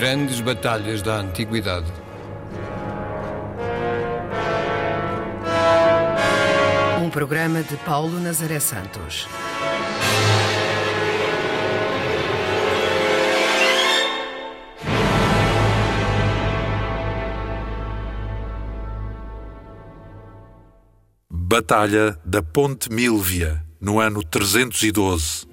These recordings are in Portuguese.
Grandes batalhas da antiguidade. Um programa de Paulo Nazaré Santos. Batalha da Ponte Milvia, no ano 312.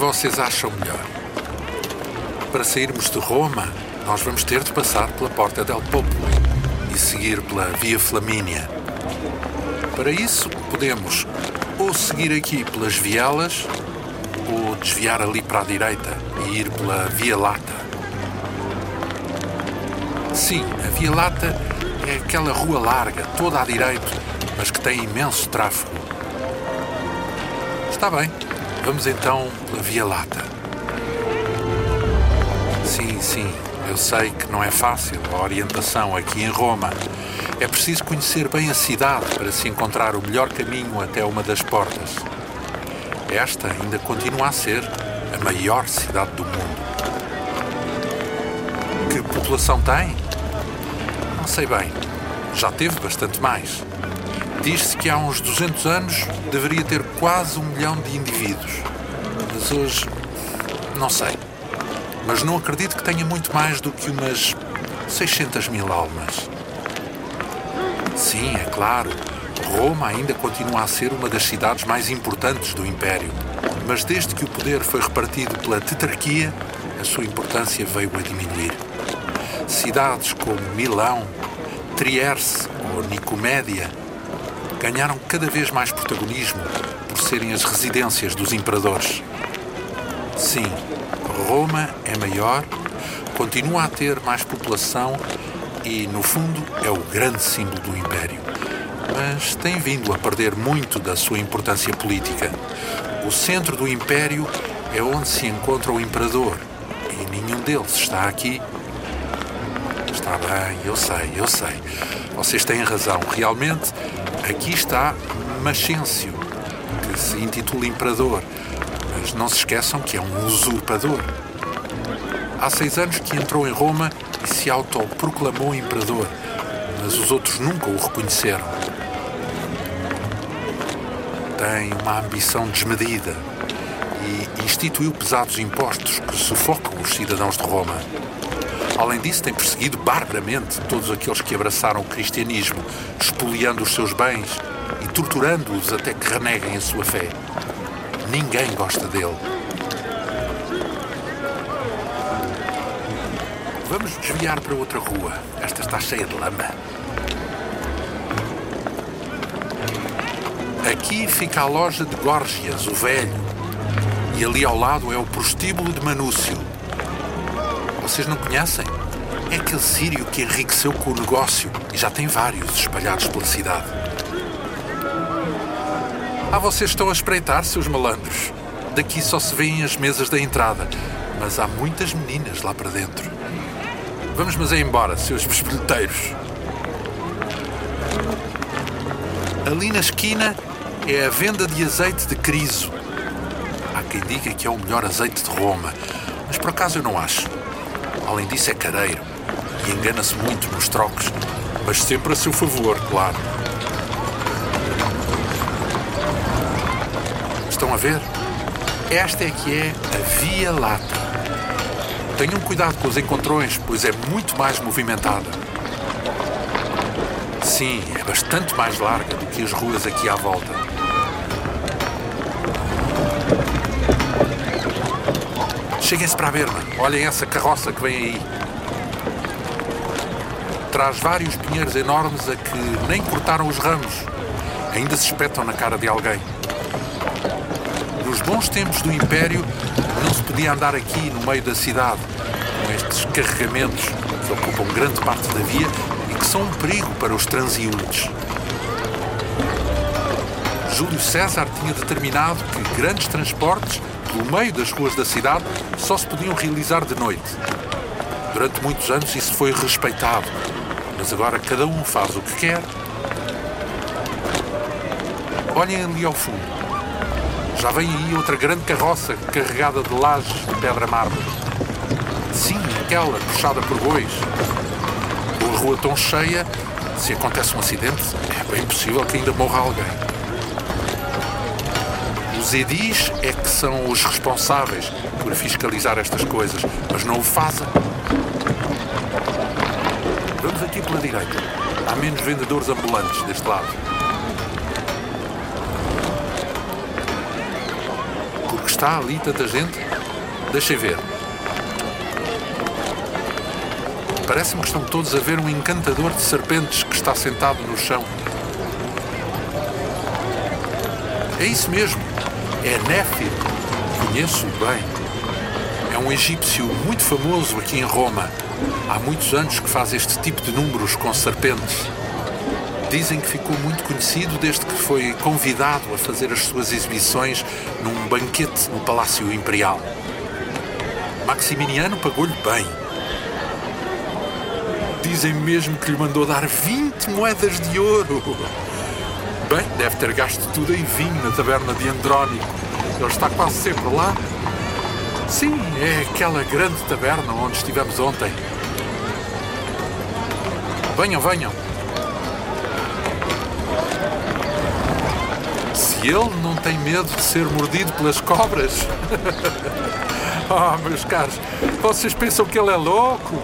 Vocês acham melhor? Para sairmos de Roma, nós vamos ter de passar pela Porta del Popolo e seguir pela Via Flamínia. Para isso, podemos ou seguir aqui pelas vielas ou desviar ali para a direita e ir pela Via Lata. Sim, a Via Lata é aquela rua larga, toda à direita, mas que tem imenso tráfego. Está bem, vamos então pela Via Lata. Sim, sim, eu sei que não é fácil a orientação aqui em Roma. É preciso conhecer bem a cidade para se encontrar o melhor caminho até uma das portas. Esta ainda continua a ser a maior cidade do mundo. Que população tem? Não sei bem. Já teve bastante mais. Diz-se que há uns 200 anos deveria ter quase um milhão de indivíduos. Mas hoje, não sei. Mas não acredito que tenha muito mais do que umas 600 mil almas. Sim, é claro. Roma ainda continua a ser uma das cidades mais importantes do Império. Mas desde que o poder foi repartido pela tetrarquia, a sua importância veio a diminuir. Cidades como Milão, Trieste ou Nicomédia ganharam cada vez mais protagonismo por serem as residências dos imperadores. Sim, Roma é maior, continua a ter mais população e, no fundo, é o grande símbolo do Império. Mas tem vindo a perder muito da sua importância política. O centro do Império é onde se encontra o Imperador e nenhum deles está aqui. Está bem, eu sei, eu sei. Vocês têm razão. Realmente, aqui está Maxêncio, que se intitula Imperador. Mas não se esqueçam que é um usurpador. Há seis anos que entrou em Roma e se autoproclamou imperador, mas os outros nunca o reconheceram. Tem uma ambição desmedida e instituiu pesados impostos que sufocam os cidadãos de Roma. Além disso, tem perseguido barbaramente todos aqueles que abraçaram o cristianismo, expoliando os seus bens e torturando-os até que reneguem a sua fé. Ninguém gosta dele. Vamos desviar para outra rua. Esta está cheia de lama. Aqui fica a loja de Gorgias, o velho. E ali ao lado é o prostíbulo de Manúcio. Vocês não conhecem? É aquele sírio que enriqueceu com o negócio e já tem vários espalhados pela cidade. Ah, vocês estão a espreitar, seus malandros. Daqui só se vêem as mesas da entrada, mas há muitas meninas lá para dentro. Vamos, mas é embora, seus bisbilhoteiros. Ali na esquina é a venda de azeite de criso. Há quem diga que é o melhor azeite de Roma, mas por acaso eu não acho. Além disso, é careiro e engana-se muito nos trocos, mas sempre a seu favor, claro. Estão a ver? Esta é que é a Via Lata. Tenham cuidado com os encontrões, pois é muito mais movimentada. Sim, é bastante mais larga do que as ruas aqui à volta. Cheguem-se para a berma. Olhem essa carroça que vem aí. Traz vários pinheiros enormes a que nem cortaram os ramos. Ainda se espetam na cara de alguém. Nos bons tempos do Império, não se podia andar aqui no meio da cidade, com estes carregamentos que ocupam grande parte da via e que são um perigo para os transeuntes. Júlio César tinha determinado que grandes transportes pelo meio das ruas da cidade só se podiam realizar de noite. Durante muitos anos isso foi respeitado, mas agora cada um faz o que quer. Olhem ali ao fundo. Já vem aí outra grande carroça carregada de lajes de pedra mármore. Sim, aquela puxada por bois. Com a rua tão cheia, se acontece um acidente, é bem possível que ainda morra alguém. Os edis é que são os responsáveis por fiscalizar estas coisas, mas não o fazem. Vamos aqui pela direita. Há menos vendedores ambulantes deste lado. Porque está ali tanta gente? Deixem ver. Parece-me que estão todos a ver um encantador de serpentes que está sentado no chão. É isso mesmo. É Néfir. Conheço bem. É um egípcio muito famoso aqui em Roma. Há muitos anos que faz este tipo de números com serpentes. Dizem que ficou muito conhecido desde que foi convidado a fazer as suas exibições num banquete no Palácio Imperial. Maximiniano pagou-lhe bem. Dizem mesmo que lhe mandou dar 20 moedas de ouro. Bem, deve ter gasto tudo em vinho na taberna de Andrónico. Ele está quase sempre lá. Sim, é aquela grande taberna onde estivemos ontem. Venham, venham. Se ele não tem medo de ser mordido pelas cobras. oh, meus caros, vocês pensam que ele é louco?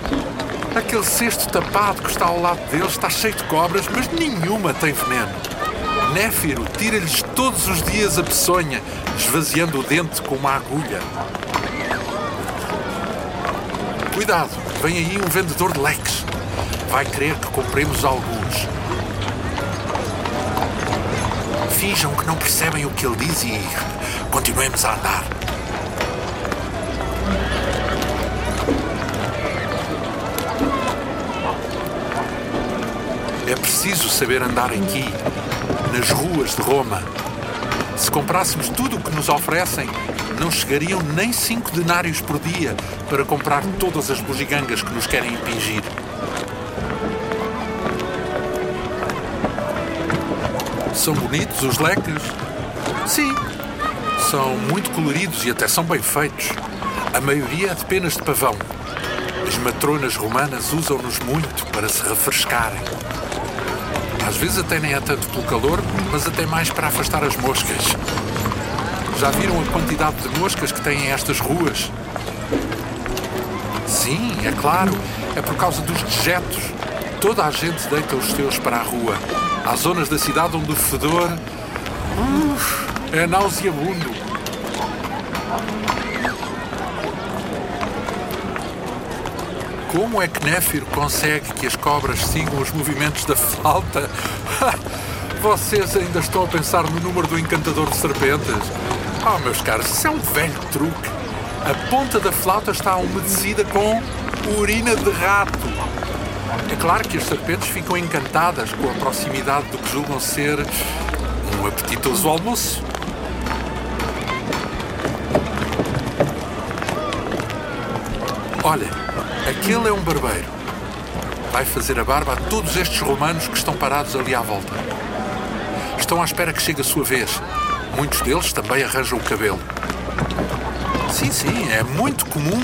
Aquele cesto tapado que está ao lado dele está cheio de cobras, mas nenhuma tem veneno. Néfiro tira-lhes todos os dias a peçonha, esvaziando o dente com uma agulha. Cuidado, vem aí um vendedor de leques. Vai querer que compremos alguns. Finjam que não percebem o que ele diz e continuemos a andar. É preciso saber andar aqui nas ruas de Roma. Se comprássemos tudo o que nos oferecem, não chegariam nem cinco denários por dia para comprar todas as bugigangas que nos querem impingir. São bonitos os leques? Sim. São muito coloridos e até são bem feitos. A maioria é de penas de pavão. As matronas romanas usam-nos muito para se refrescarem. Às vezes até nem é tanto pelo calor, mas até mais para afastar as moscas. Já viram a quantidade de moscas que têm estas ruas? Sim, é claro, é por causa dos dejetos. Toda a gente deita os seus para a rua. Há zonas da cidade onde o fedor uf, é nauseabundo. Como é que Néfir consegue que as cobras sigam os movimentos da flauta? Vocês ainda estão a pensar no número do encantador de serpentes? Oh, meus caros, isso é um velho truque. A ponta da flauta está umedecida com urina de rato. É claro que as serpentes ficam encantadas com a proximidade do que julgam ser um apetitoso almoço. Olha, Aquele é um barbeiro. Vai fazer a barba a todos estes romanos que estão parados ali à volta. Estão à espera que chegue a sua vez. Muitos deles também arranjam o cabelo. Sim, sim, é muito comum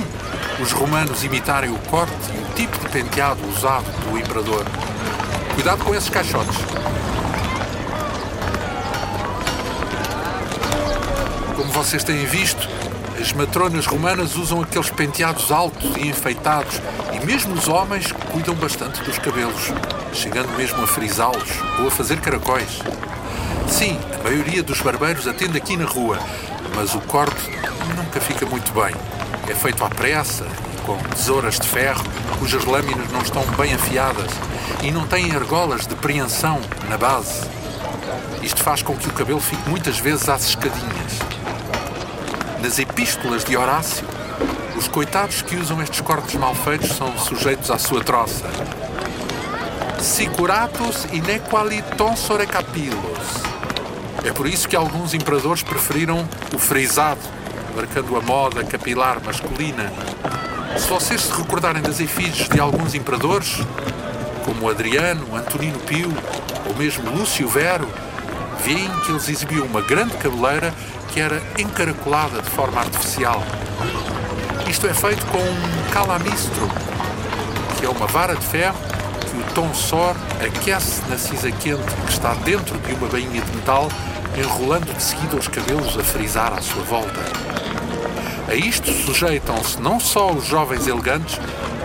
os romanos imitarem o corte e o tipo de penteado usado pelo imperador. Cuidado com esses caixotes. Como vocês têm visto, as matronas romanas usam aqueles penteados altos e enfeitados e mesmo os homens cuidam bastante dos cabelos, chegando mesmo a frisá-los ou a fazer caracóis. Sim, a maioria dos barbeiros atende aqui na rua, mas o corte nunca fica muito bem. É feito à pressa, com tesouras de ferro cujas lâminas não estão bem afiadas e não têm argolas de preensão na base. Isto faz com que o cabelo fique muitas vezes às escadinhas. Nas epístolas de Horácio, os coitados que usam estes cortes mal feitos são sujeitos à sua troça. Sicuratus inequali tonsore capillos. É por isso que alguns imperadores preferiram o frisado marcando a moda capilar masculina. Se vocês se recordarem das efígies de alguns imperadores, como Adriano, Antonino Pio ou mesmo Lúcio Vero, veem que eles exibiam uma grande cabeleira que era encaracolada de forma artificial. Isto é feito com um calamistro, que é uma vara de ferro que o tonsor aquece na cinza quente que está dentro de uma bainha de metal, enrolando de seguida os cabelos a frisar à sua volta. A isto sujeitam-se não só os jovens elegantes,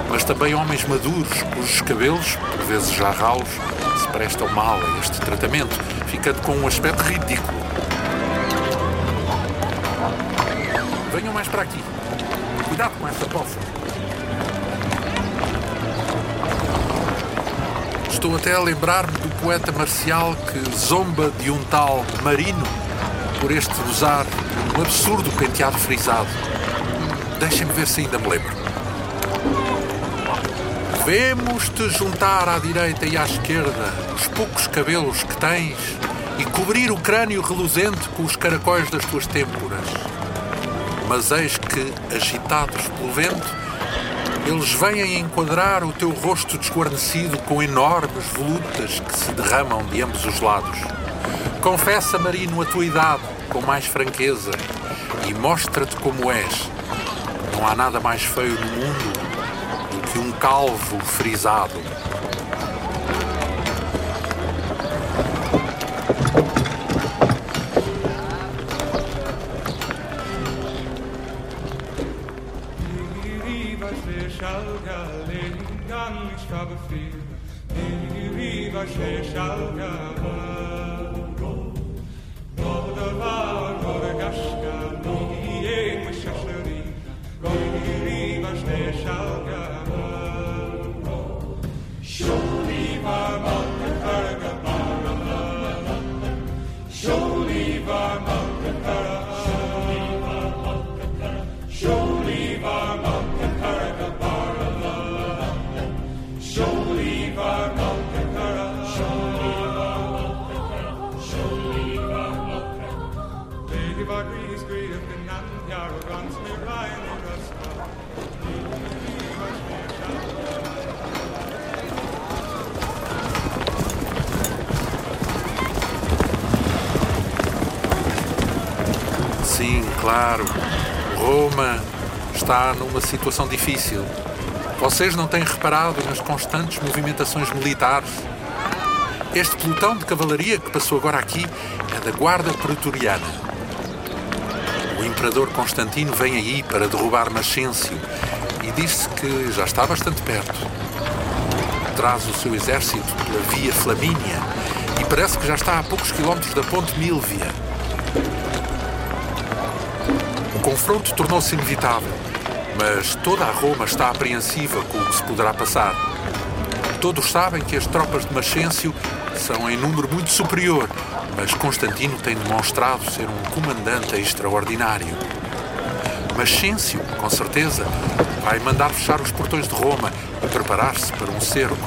mas também homens maduros, cujos cabelos, por vezes já ralos, se prestam mal a este tratamento, ficando com um aspecto ridículo. Para aqui. Cuidado com essa poça. Estou até a lembrar-me do poeta marcial que zomba de um tal Marino por este usar um absurdo penteado frisado. Deixem-me ver se ainda me lembro. Vemos-te juntar à direita e à esquerda os poucos cabelos que tens e cobrir o crânio reluzente com os caracóis das tuas têmporas. Mas eis que, agitados pelo vento, eles vêm enquadrar o teu rosto desguarnecido com enormes volutas que se derramam de ambos os lados. Confessa, Marino, a tua idade com mais franqueza e mostra-te como és. Não há nada mais feio no mundo do que um calvo frisado. Sim, claro. Roma está numa situação difícil. Vocês não têm reparado nas constantes movimentações militares? Este pelotão de cavalaria que passou agora aqui é da Guarda Pretoriana. O imperador Constantino vem aí para derrubar Maxêncio e diz-se que já está bastante perto. Traz o seu exército pela Via Flamínia e parece que já está a poucos quilómetros da Ponte Milvia. O confronto tornou-se inevitável, mas toda a Roma está apreensiva com o que se poderá passar. Todos sabem que as tropas de Maxêncio são em número muito superior, mas Constantino tem demonstrado ser um comandante extraordinário. Maxêncio, com certeza, vai mandar fechar os portões de Roma e preparar-se para um cerco.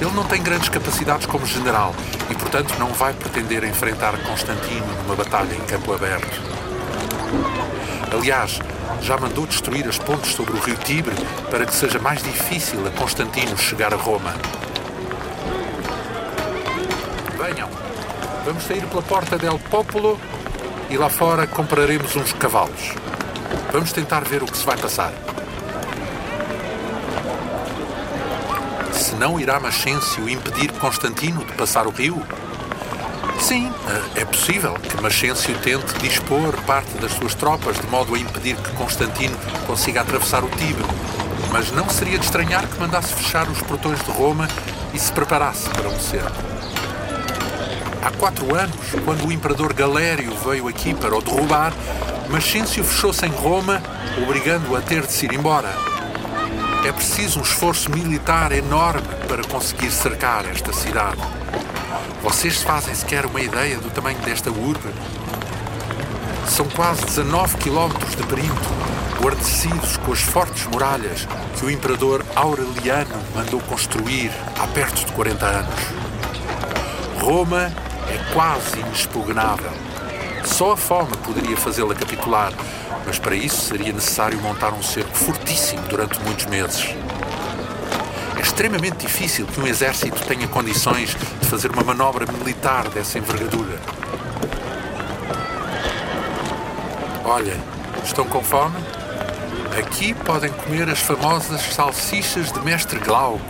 Ele não tem grandes capacidades como general e, portanto, não vai pretender enfrentar Constantino numa batalha em campo aberto. Aliás, já mandou destruir as pontes sobre o rio Tibre para que seja mais difícil a Constantino chegar a Roma. Venham, vamos sair pela porta del Popolo e lá fora compraremos uns cavalos. Vamos tentar ver o que se vai passar. Se não irá Maxêncio impedir Constantino de passar o rio? Sim, é possível que Maxêncio tente dispor parte das suas tropas de modo a impedir que Constantino consiga atravessar o Tibre. Mas não seria de estranhar que mandasse fechar os portões de Roma e se preparasse para um cerco. Há quatro anos, quando o imperador Galério veio aqui para o derrubar, Maxêncio fechou-se em Roma, obrigando-o a ter de se ir embora. É preciso um esforço militar enorme para conseguir cercar esta cidade. Vocês fazem sequer uma ideia do tamanho desta urbe? São quase 19 quilómetros de perímetro, guarnecidos com as fortes muralhas que o imperador Aureliano mandou construir há perto de 40 anos. Roma é quase inexpugnável. Só a fome poderia fazê-la capitular, mas para isso seria necessário montar um cerco fortíssimo durante muitos meses. Extremamente difícil que um exército tenha condições de fazer uma manobra militar dessa envergadura. Olha, estão com fome? Aqui podem comer as famosas salsichas de Mestre Glauco.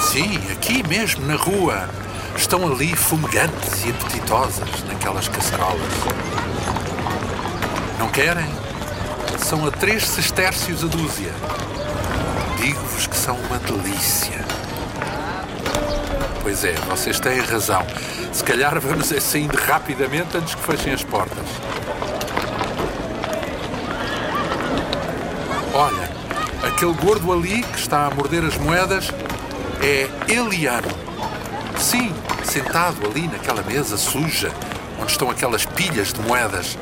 Sim, aqui mesmo, na rua. Estão ali fumegantes e apetitosas naquelas caçarolas. Não querem? São a três sestércios a dúzia. Digo-vos são uma delícia. Pois é, vocês têm razão. Se calhar vamos é saindo rapidamente antes que fechem as portas. Olha, aquele gordo ali que está a morder as moedas é Eliano. Sim, sentado ali naquela mesa suja, onde estão aquelas pilhas de moedas.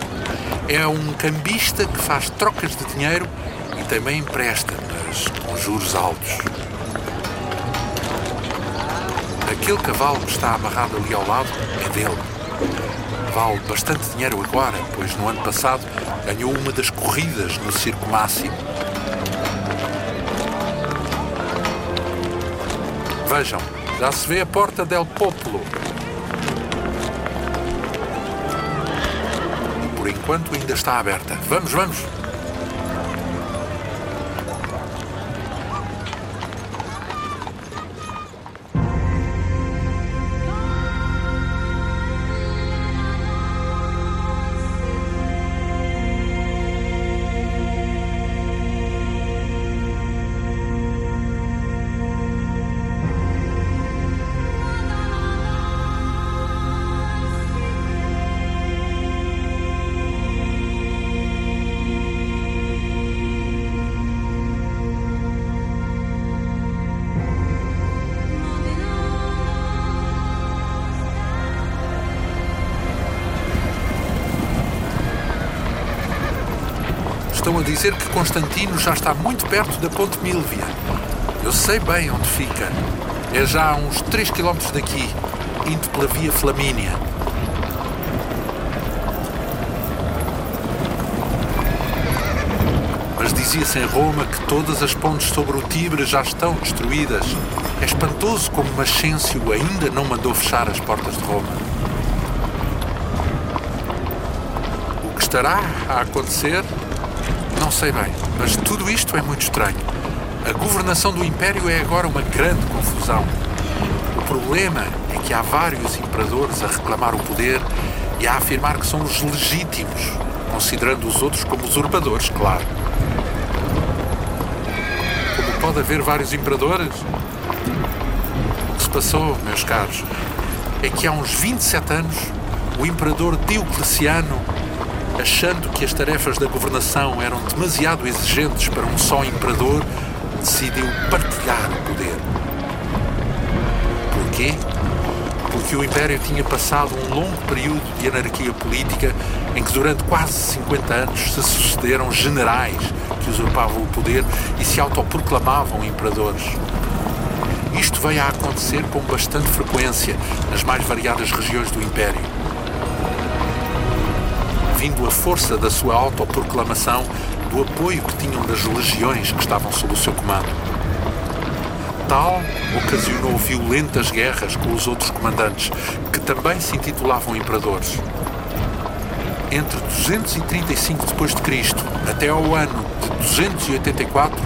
É um cambista que faz trocas de dinheiro e também empresta, mas juros altos. Aquele cavalo que está amarrado ali ao lado é dele. Vale bastante dinheiro agora, pois no ano passado ganhou uma das corridas no Circo Máximo. Vejam, já se vê a porta del Popolo. Por enquanto ainda está aberta. Vamos, vamos. Estão a dizer que Constantino já está muito perto da Ponte Milvia. Eu sei bem onde fica. É já a uns 3 km daqui, indo pela via Flamínia. Mas dizia-se em Roma que todas as pontes sobre o Tibre já estão destruídas. É espantoso como Maxêncio ainda não mandou fechar as portas de Roma. O que estará a acontecer sei bem, mas tudo isto é muito estranho. A governação do Império é agora uma grande confusão. O problema é que há vários imperadores a reclamar o poder e a afirmar que são os legítimos, considerando os outros como usurpadores, claro. Como pode haver vários imperadores? O que se passou, meus caros, é que há uns 27 anos o imperador Diocleciano achando que as tarefas da governação eram demasiado exigentes para um só imperador, decidiu partilhar o poder. Porquê? Porque o Império tinha passado um longo período de anarquia política em que durante quase 50 anos se sucederam generais que usurpavam o poder e se autoproclamavam imperadores. Isto veio a acontecer com bastante frequência nas mais variadas regiões do Império vindo a força da sua autoproclamação do apoio que tinham das legiões que estavam sob o seu comando. Tal ocasionou violentas guerras com os outros comandantes, que também se intitulavam imperadores. Entre 235 d.C. até ao ano de 284,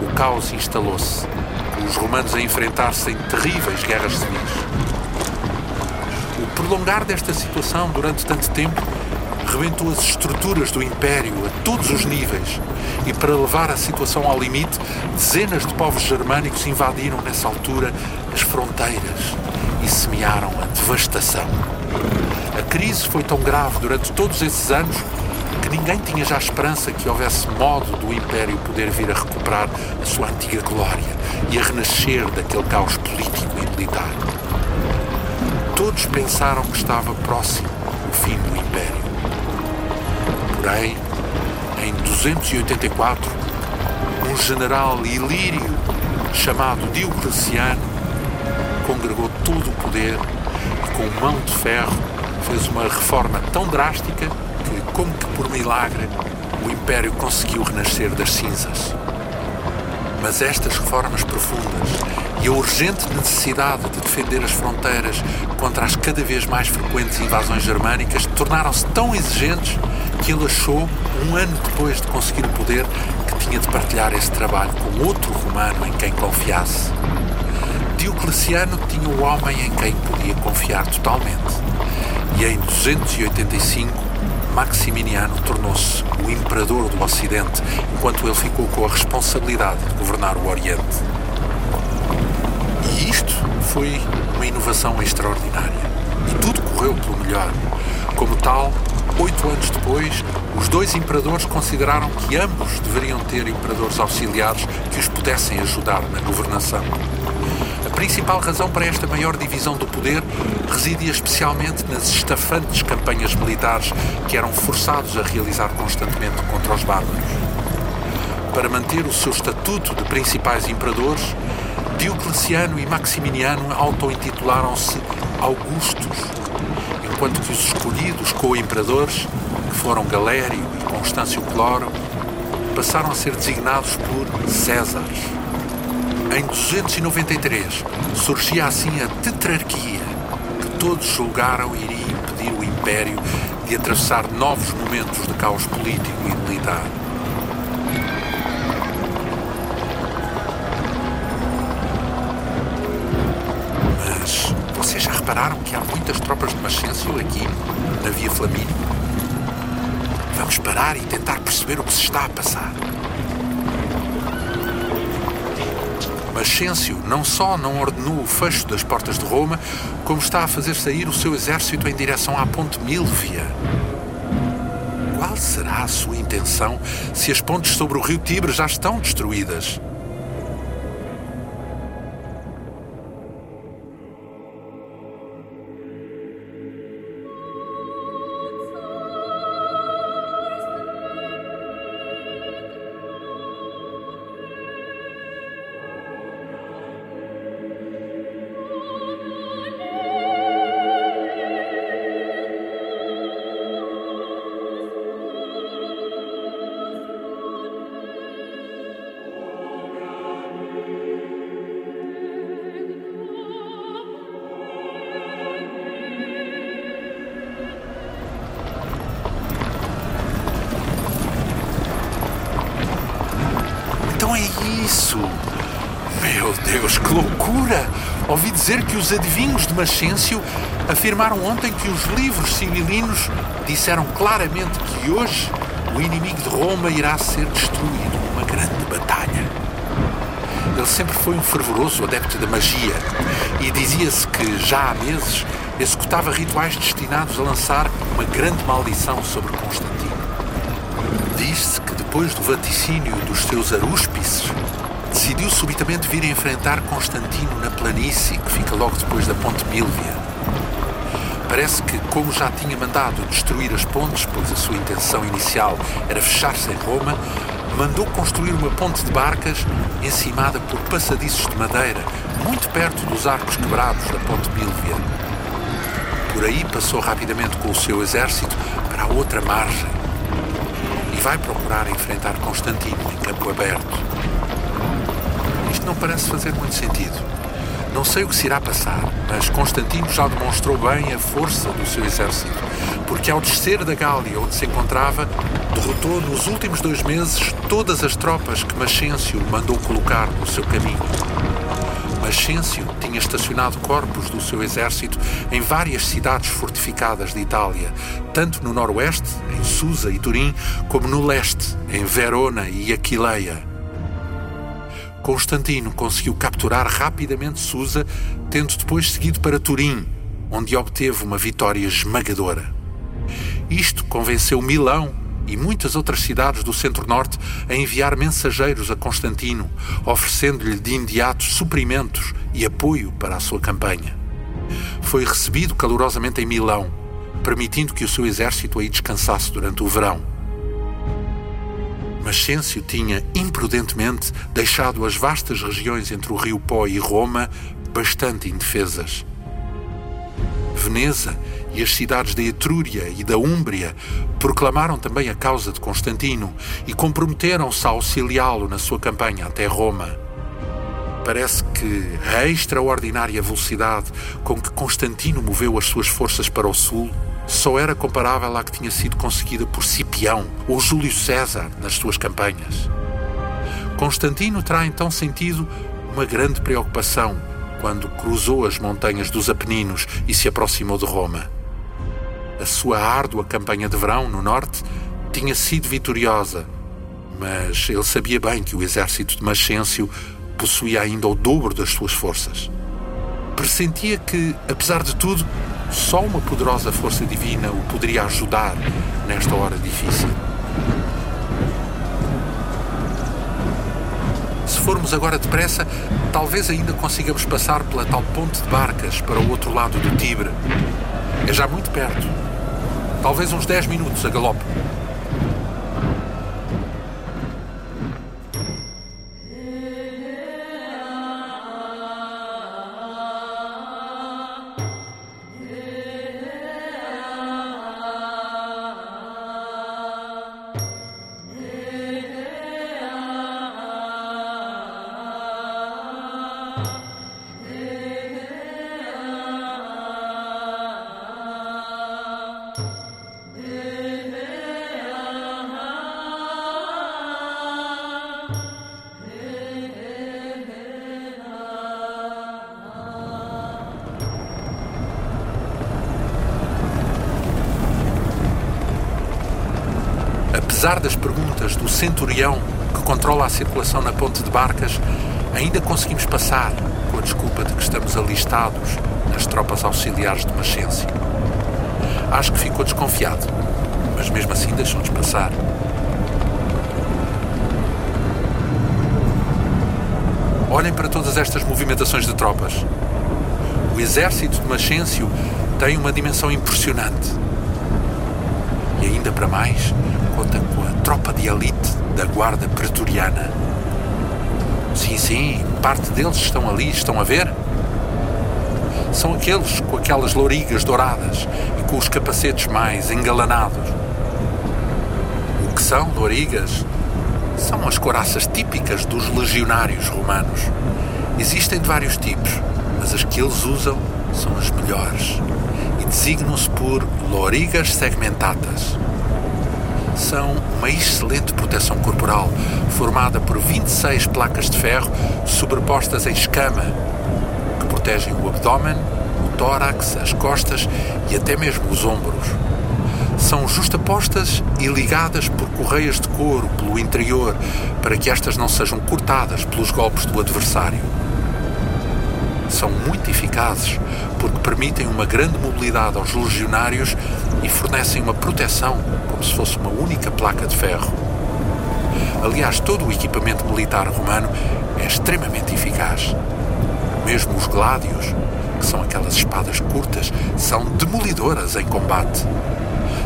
o caos instalou-se, com os romanos a enfrentar-se em terríveis guerras civis. O prolongar desta situação durante tanto tempo rebentou as estruturas do Império a todos os níveis e, para levar a situação ao limite, dezenas de povos germânicos invadiram nessa altura as fronteiras e semearam a devastação. A crise foi tão grave durante todos esses anos que ninguém tinha já esperança que houvesse modo do Império poder vir a recuperar a sua antiga glória e a renascer daquele caos político e militar. Todos pensaram que estava próximo Porém, em 284, um general ilírio chamado Diocleciano congregou todo o poder e, com mão de ferro, fez uma reforma tão drástica que, como que por milagre, o Império conseguiu renascer das cinzas. Mas estas reformas profundas e a urgente necessidade de defender as fronteiras contra as cada vez mais frequentes invasões germânicas tornaram-se tão exigentes que ele achou, um ano depois de conseguir o poder, que tinha de partilhar esse trabalho com outro romano em quem confiasse. Diocleciano tinha o homem em quem podia confiar totalmente. E em 285, Maximiniano tornou-se o imperador do Ocidente, enquanto ele ficou com a responsabilidade de governar o Oriente. E isto foi uma inovação extraordinária. E tudo correu pelo melhor. Como tal, oito anos depois, os dois imperadores consideraram que ambos deveriam ter imperadores auxiliares que os pudessem ajudar na governação principal razão para esta maior divisão do poder residia especialmente nas estafantes campanhas militares que eram forçados a realizar constantemente contra os bárbaros. Para manter o seu estatuto de principais imperadores, Diocleciano e Maximiniano auto-intitularam-se Augustos, enquanto que os escolhidos co-imperadores, que foram Galério e Constâncio Cloro, passaram a ser designados por Césares. Em 293 surgia assim a tetrarquia, que todos julgaram iria impedir o Império de atravessar novos momentos de caos político e militar. Repararam que há muitas tropas de Maxêncio aqui, na Via Flamínio? Vamos parar e tentar perceber o que se está a passar. Maxêncio não só não ordenou o fecho das portas de Roma, como está a fazer sair o seu exército em direção à Ponte Milvia. Qual será a sua intenção se as pontes sobre o rio Tibre já estão destruídas? Dizer que os adivinhos de Maxêncio afirmaram ontem que os livros civilinos disseram claramente que hoje o inimigo de Roma irá ser destruído numa grande batalha. Ele sempre foi um fervoroso adepto da magia e dizia-se que já há meses executava rituais destinados a lançar uma grande maldição sobre Constantino. Diz-se que depois do vaticínio dos seus arúspices, decidiu subitamente vir enfrentar Constantino na planície que fica logo depois da Ponte Milvia. Parece que, como já tinha mandado destruir as pontes, pois a sua intenção inicial era fechar-se em Roma, mandou construir uma ponte de barcas encimada por passadiços de madeira, muito perto dos arcos quebrados da Ponte Milvia. Por aí passou rapidamente com o seu exército para a outra margem e vai procurar enfrentar Constantino em campo aberto. Isto não parece fazer muito sentido. Não sei o que se irá passar, mas Constantino já demonstrou bem a força do seu exército, porque ao descer da Gália onde se encontrava, derrotou nos últimos dois meses todas as tropas que Maxêncio mandou colocar no seu caminho. Maxêncio tinha estacionado corpos do seu exército em várias cidades fortificadas de Itália, tanto no noroeste, em Susa e Turim, como no leste, em Verona e Aquileia. Constantino conseguiu capturar rapidamente Susa, tendo depois seguido para Turim, onde obteve uma vitória esmagadora. Isto convenceu Milão e muitas outras cidades do centro-norte a enviar mensageiros a Constantino, oferecendo-lhe de imediato suprimentos e apoio para a sua campanha. Foi recebido calorosamente em Milão, permitindo que o seu exército aí descansasse durante o verão. Maxêncio tinha imprudentemente deixado as vastas regiões entre o rio Pó e Roma bastante indefesas. Veneza e as cidades da Etrúria e da Úmbria proclamaram também a causa de Constantino e comprometeram-se a auxiliá-lo na sua campanha até Roma. Parece que a extraordinária velocidade com que Constantino moveu as suas forças para o sul só era comparável à que tinha sido conseguida por Cipião ou Júlio César nas suas campanhas. Constantino terá então sentido uma grande preocupação quando cruzou as montanhas dos Apeninos e se aproximou de Roma. A sua árdua campanha de verão no norte tinha sido vitoriosa, mas ele sabia bem que o exército de Maxêncio possuía ainda o dobro das suas forças. Pressentia que, apesar de tudo, só uma poderosa força divina o poderia ajudar nesta hora difícil. Se formos agora depressa, talvez ainda consigamos passar pela tal ponte de barcas para o outro lado do Tibre. É já muito perto. Talvez uns 10 minutos a galope. Apesar das perguntas do centurião que controla a circulação na ponte de barcas, ainda conseguimos passar com a desculpa de que estamos alistados nas tropas auxiliares de Maxêncio. Acho que ficou desconfiado, mas mesmo assim deixou-nos passar. Olhem para todas estas movimentações de tropas. O exército de Maxêncio tem uma dimensão impressionante. E ainda para mais, conta com a tropa de elite da Guarda Pretoriana. Sim, sim, parte deles estão ali, estão a ver? São aqueles com aquelas lourigas douradas e com os capacetes mais engalanados. O que são lourigas? São as coraças típicas dos legionários romanos. Existem de vários tipos, mas as que eles usam são as melhores e designam-se por lorigas segmentatas são uma excelente proteção corporal, formada por 26 placas de ferro sobrepostas em escama, que protegem o abdômen, o tórax, as costas e até mesmo os ombros. São justapostas e ligadas por correias de couro pelo interior, para que estas não sejam cortadas pelos golpes do adversário. São muito eficazes porque permitem uma grande mobilidade aos legionários e fornecem uma proteção como se fosse uma única placa de ferro. Aliás, todo o equipamento militar romano é extremamente eficaz. Mesmo os gládios, que são aquelas espadas curtas, são demolidoras em combate.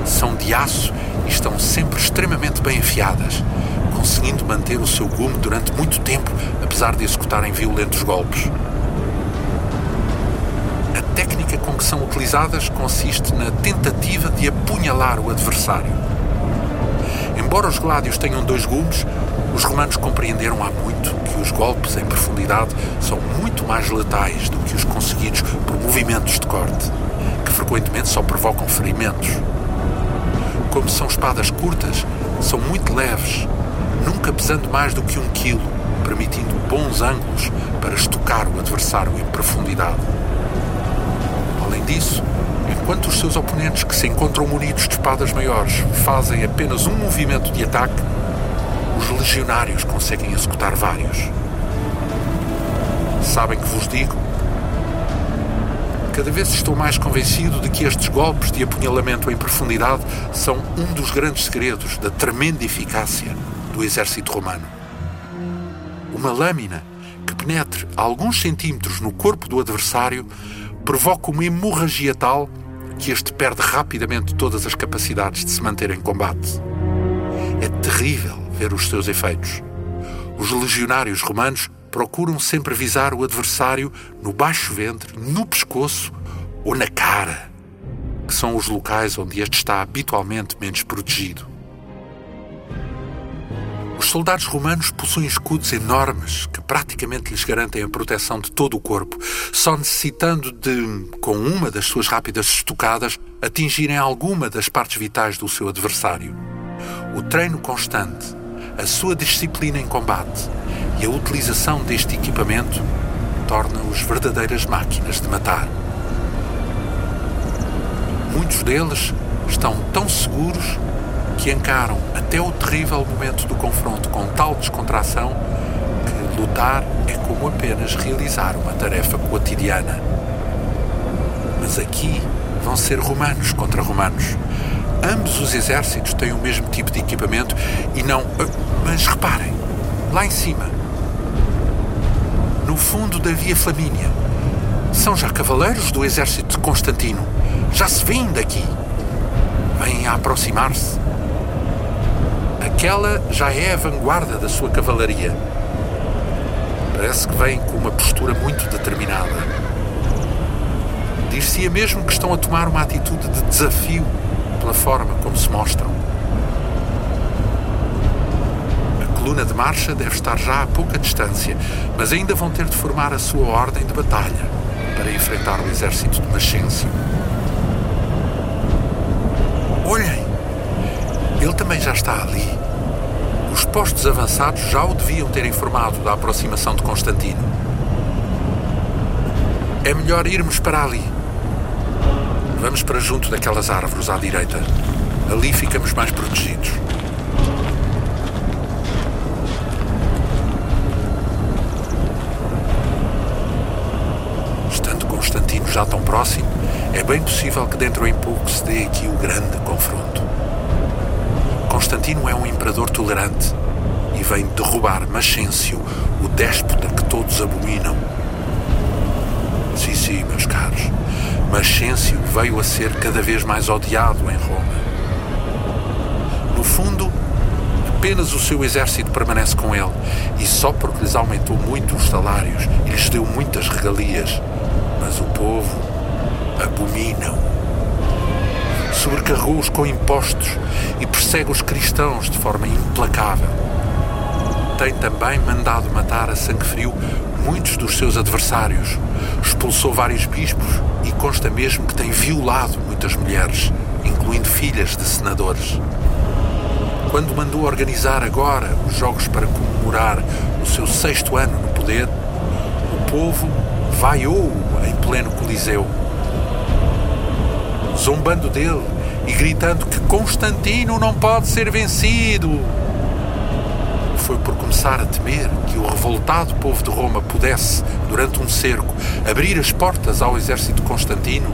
São de aço e estão sempre extremamente bem afiadas, conseguindo manter o seu gume durante muito tempo, apesar de executarem violentos golpes técnica com que são utilizadas consiste na tentativa de apunhalar o adversário. Embora os gládios tenham dois gumes, os romanos compreenderam há muito que os golpes em profundidade são muito mais letais do que os conseguidos por movimentos de corte, que frequentemente só provocam ferimentos. Como são espadas curtas, são muito leves, nunca pesando mais do que um quilo, permitindo bons ângulos para estocar o adversário em profundidade disso, enquanto os seus oponentes que se encontram munidos de espadas maiores fazem apenas um movimento de ataque, os legionários conseguem executar vários. Sabem que vos digo? Cada vez estou mais convencido de que estes golpes de apunhalamento em profundidade são um dos grandes segredos da tremenda eficácia do exército romano. Uma lâmina que penetre alguns centímetros no corpo do adversário provoca uma hemorragia tal que este perde rapidamente todas as capacidades de se manter em combate. É terrível ver os seus efeitos. Os legionários romanos procuram sempre visar o adversário no baixo ventre, no pescoço ou na cara, que são os locais onde este está habitualmente menos protegido. Os soldados romanos possuem escudos enormes que praticamente lhes garantem a proteção de todo o corpo, só necessitando de, com uma das suas rápidas estocadas, atingirem alguma das partes vitais do seu adversário. O treino constante, a sua disciplina em combate e a utilização deste equipamento torna-os verdadeiras máquinas de matar. Muitos deles estão tão seguros que encaram até o terrível momento do confronto com tal descontração que lutar é como apenas realizar uma tarefa cotidiana. Mas aqui vão ser romanos contra romanos. Ambos os exércitos têm o mesmo tipo de equipamento e não. Mas reparem, lá em cima, no fundo da Via Flamínia, são já cavaleiros do exército de Constantino. Já se vêm daqui. Vêm a aproximar-se. Aquela já é a vanguarda da sua cavalaria. Parece que vem com uma postura muito determinada. Dir-se-ia mesmo que estão a tomar uma atitude de desafio pela forma como se mostram. A coluna de marcha deve estar já a pouca distância, mas ainda vão ter de formar a sua ordem de batalha para enfrentar o exército de Maxêncio. Olhem! Ele também já está ali. Os postos avançados já o deviam ter informado da aproximação de Constantino. É melhor irmos para ali. Vamos para junto daquelas árvores à direita. Ali ficamos mais protegidos. Estando Constantino já tão próximo, é bem possível que dentro em pouco se dê aqui o grande confronto. Constantino é um imperador tolerante e vem derrubar Maxêncio, o déspota que todos abominam. Sim, sim, meus caros, Maxêncio veio a ser cada vez mais odiado em Roma. No fundo, apenas o seu exército permanece com ele e só porque lhes aumentou muito os salários e lhes deu muitas regalias. Mas o povo abomina-o sobrecarregou-os com impostos e persegue os cristãos de forma implacável. Tem também mandado matar a sangue frio muitos dos seus adversários, expulsou vários bispos e consta mesmo que tem violado muitas mulheres, incluindo filhas de senadores. Quando mandou organizar agora os jogos para comemorar o seu sexto ano no poder, o povo vaiou-o em pleno Coliseu zombando dele e gritando que Constantino não pode ser vencido. Foi por começar a temer que o revoltado povo de Roma pudesse, durante um cerco, abrir as portas ao exército de Constantino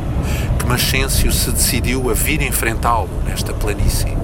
que Maxêncio se decidiu a vir enfrentá-lo nesta planície.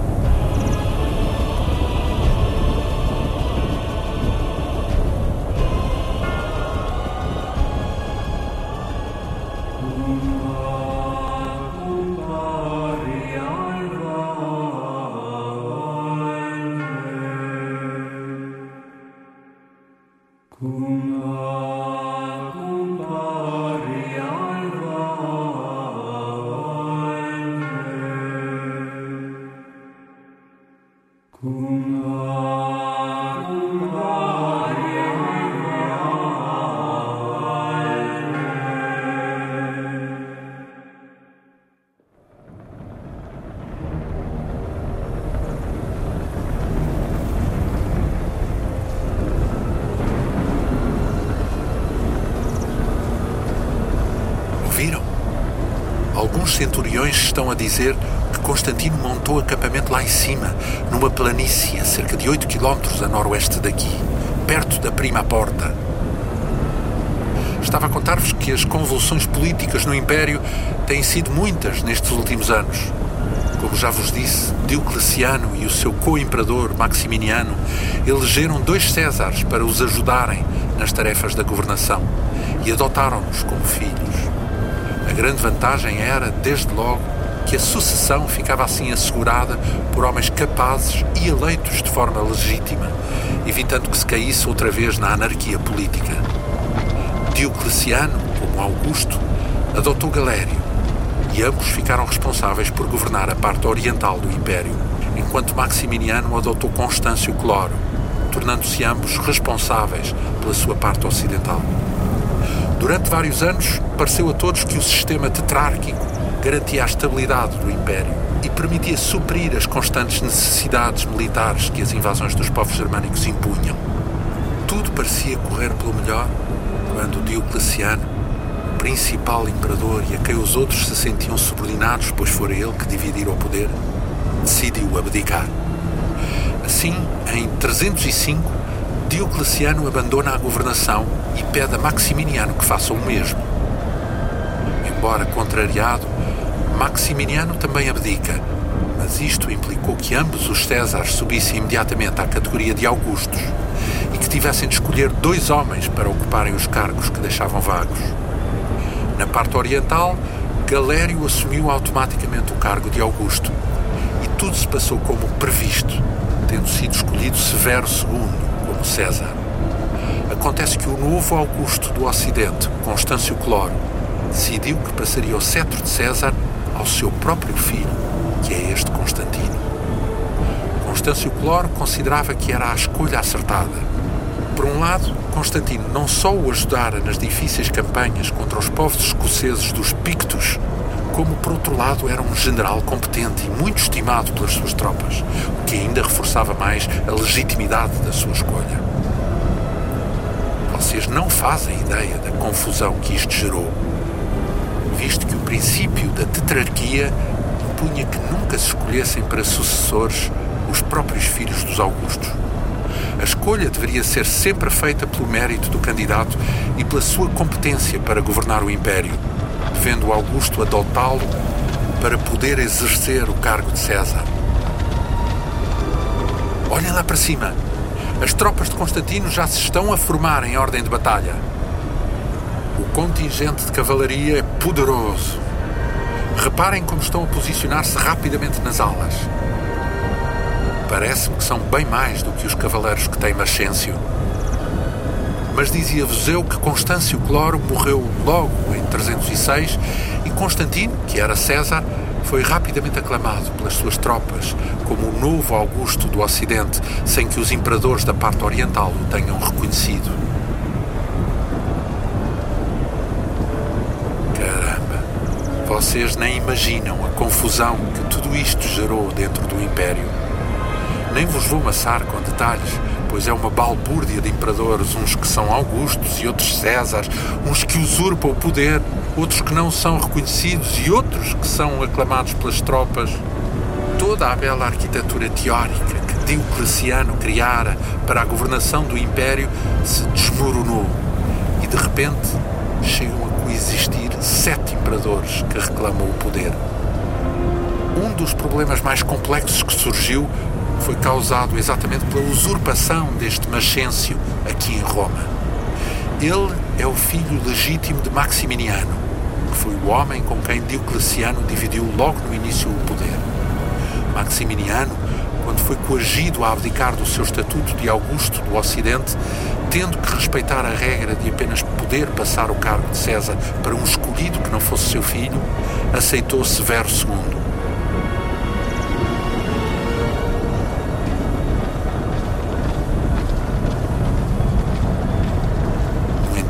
Centuriões estão a dizer Constantino montou acampamento lá em cima, numa planície a cerca de 8 quilómetros a noroeste daqui, perto da Prima Porta. Estava a contar-vos que as convulsões políticas no Império têm sido muitas nestes últimos anos. Como já vos disse, Diocleciano e o seu co-imperador Maximiniano elegeram dois Césares para os ajudarem nas tarefas da governação e adotaram-nos como filhos. A grande vantagem era, desde logo, que a sucessão ficava assim assegurada por homens capazes e eleitos de forma legítima, evitando que se caísse outra vez na anarquia política. Diocleciano, como Augusto, adotou Galério e ambos ficaram responsáveis por governar a parte oriental do Império, enquanto Maximiniano adotou Constâncio Cloro, tornando-se ambos responsáveis pela sua parte ocidental. Durante vários anos, pareceu a todos que o sistema tetrárquico garantia a estabilidade do Império e permitia suprir as constantes necessidades militares que as invasões dos povos germânicos impunham. Tudo parecia correr pelo melhor quando Diocleciano, o principal imperador e a quem os outros se sentiam subordinados, pois fora ele que dividira o poder, decidiu abdicar. Assim, em 305, Diocleciano abandona a governação e pede a Maximiniano que faça o mesmo. Embora contrariado, Maximiniano também abdica, mas isto implicou que ambos os Césares subissem imediatamente à categoria de Augustos e que tivessem de escolher dois homens para ocuparem os cargos que deixavam vagos. Na parte oriental, Galério assumiu automaticamente o cargo de Augusto e tudo se passou como previsto, tendo sido escolhido Severo II como César. Acontece que o novo Augusto do Ocidente, Constâncio Cloro, decidiu que passaria o cetro de César ao seu próprio filho, que é este Constantino. Constâncio Cloro considerava que era a escolha acertada. Por um lado, Constantino não só o ajudara nas difíceis campanhas contra os povos escoceses dos Pictos, como por outro lado era um general competente e muito estimado pelas suas tropas, o que ainda reforçava mais a legitimidade da sua escolha. Vocês não fazem ideia da confusão que isto gerou, visto que o princípio da tetrarquia impunha que nunca se escolhessem para sucessores os próprios filhos dos Augustos. A escolha deveria ser sempre feita pelo mérito do candidato e pela sua competência para governar o império vendo Augusto adotá-lo para poder exercer o cargo de César. Olhem lá para cima. As tropas de Constantino já se estão a formar em ordem de batalha. O contingente de cavalaria é poderoso. Reparem como estão a posicionar-se rapidamente nas alas. Parece-me que são bem mais do que os cavaleiros que tem Maxêncio. Mas dizia-vos eu que Constâncio Cloro morreu logo em 306 e Constantino, que era César, foi rapidamente aclamado pelas suas tropas como o novo Augusto do Ocidente, sem que os imperadores da parte oriental o tenham reconhecido. Caramba, vocês nem imaginam a confusão que tudo isto gerou dentro do Império. Nem vos vou amassar com detalhes, pois é uma balbúrdia de imperadores, uns que são Augustos e outros Césares, uns que usurpam o poder, outros que não são reconhecidos e outros que são aclamados pelas tropas. Toda a bela arquitetura teórica que Diocleciano criara para a governação do Império se desmoronou e de repente chegam a coexistir sete que reclamam o poder. Um dos problemas mais complexos que surgiu foi causado exatamente pela usurpação deste Maxêncio aqui em Roma. Ele é o filho legítimo de Maximiniano, que foi o homem com quem Diocleciano dividiu logo no início o poder. Maximiniano, quando foi coagido a abdicar do seu estatuto de Augusto do Ocidente, tendo que respeitar a regra de apenas poder passar o cargo de César para um escolhido que não fosse seu filho, aceitou Severo II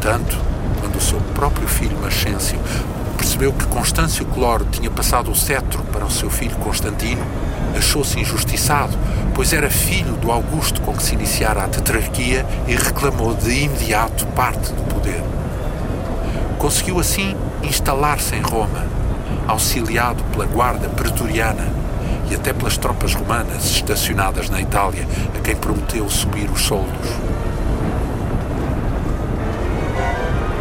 entanto, quando o seu próprio filho Maxêncio percebeu que Constâncio Cloro tinha passado o cetro para o seu filho Constantino, achou-se injustiçado, pois era filho do Augusto com que se iniciara a tetrarquia e reclamou de imediato parte do poder. Conseguiu assim instalar-se em Roma, auxiliado pela guarda pretoriana e até pelas tropas romanas estacionadas na Itália, a quem prometeu subir os soldos.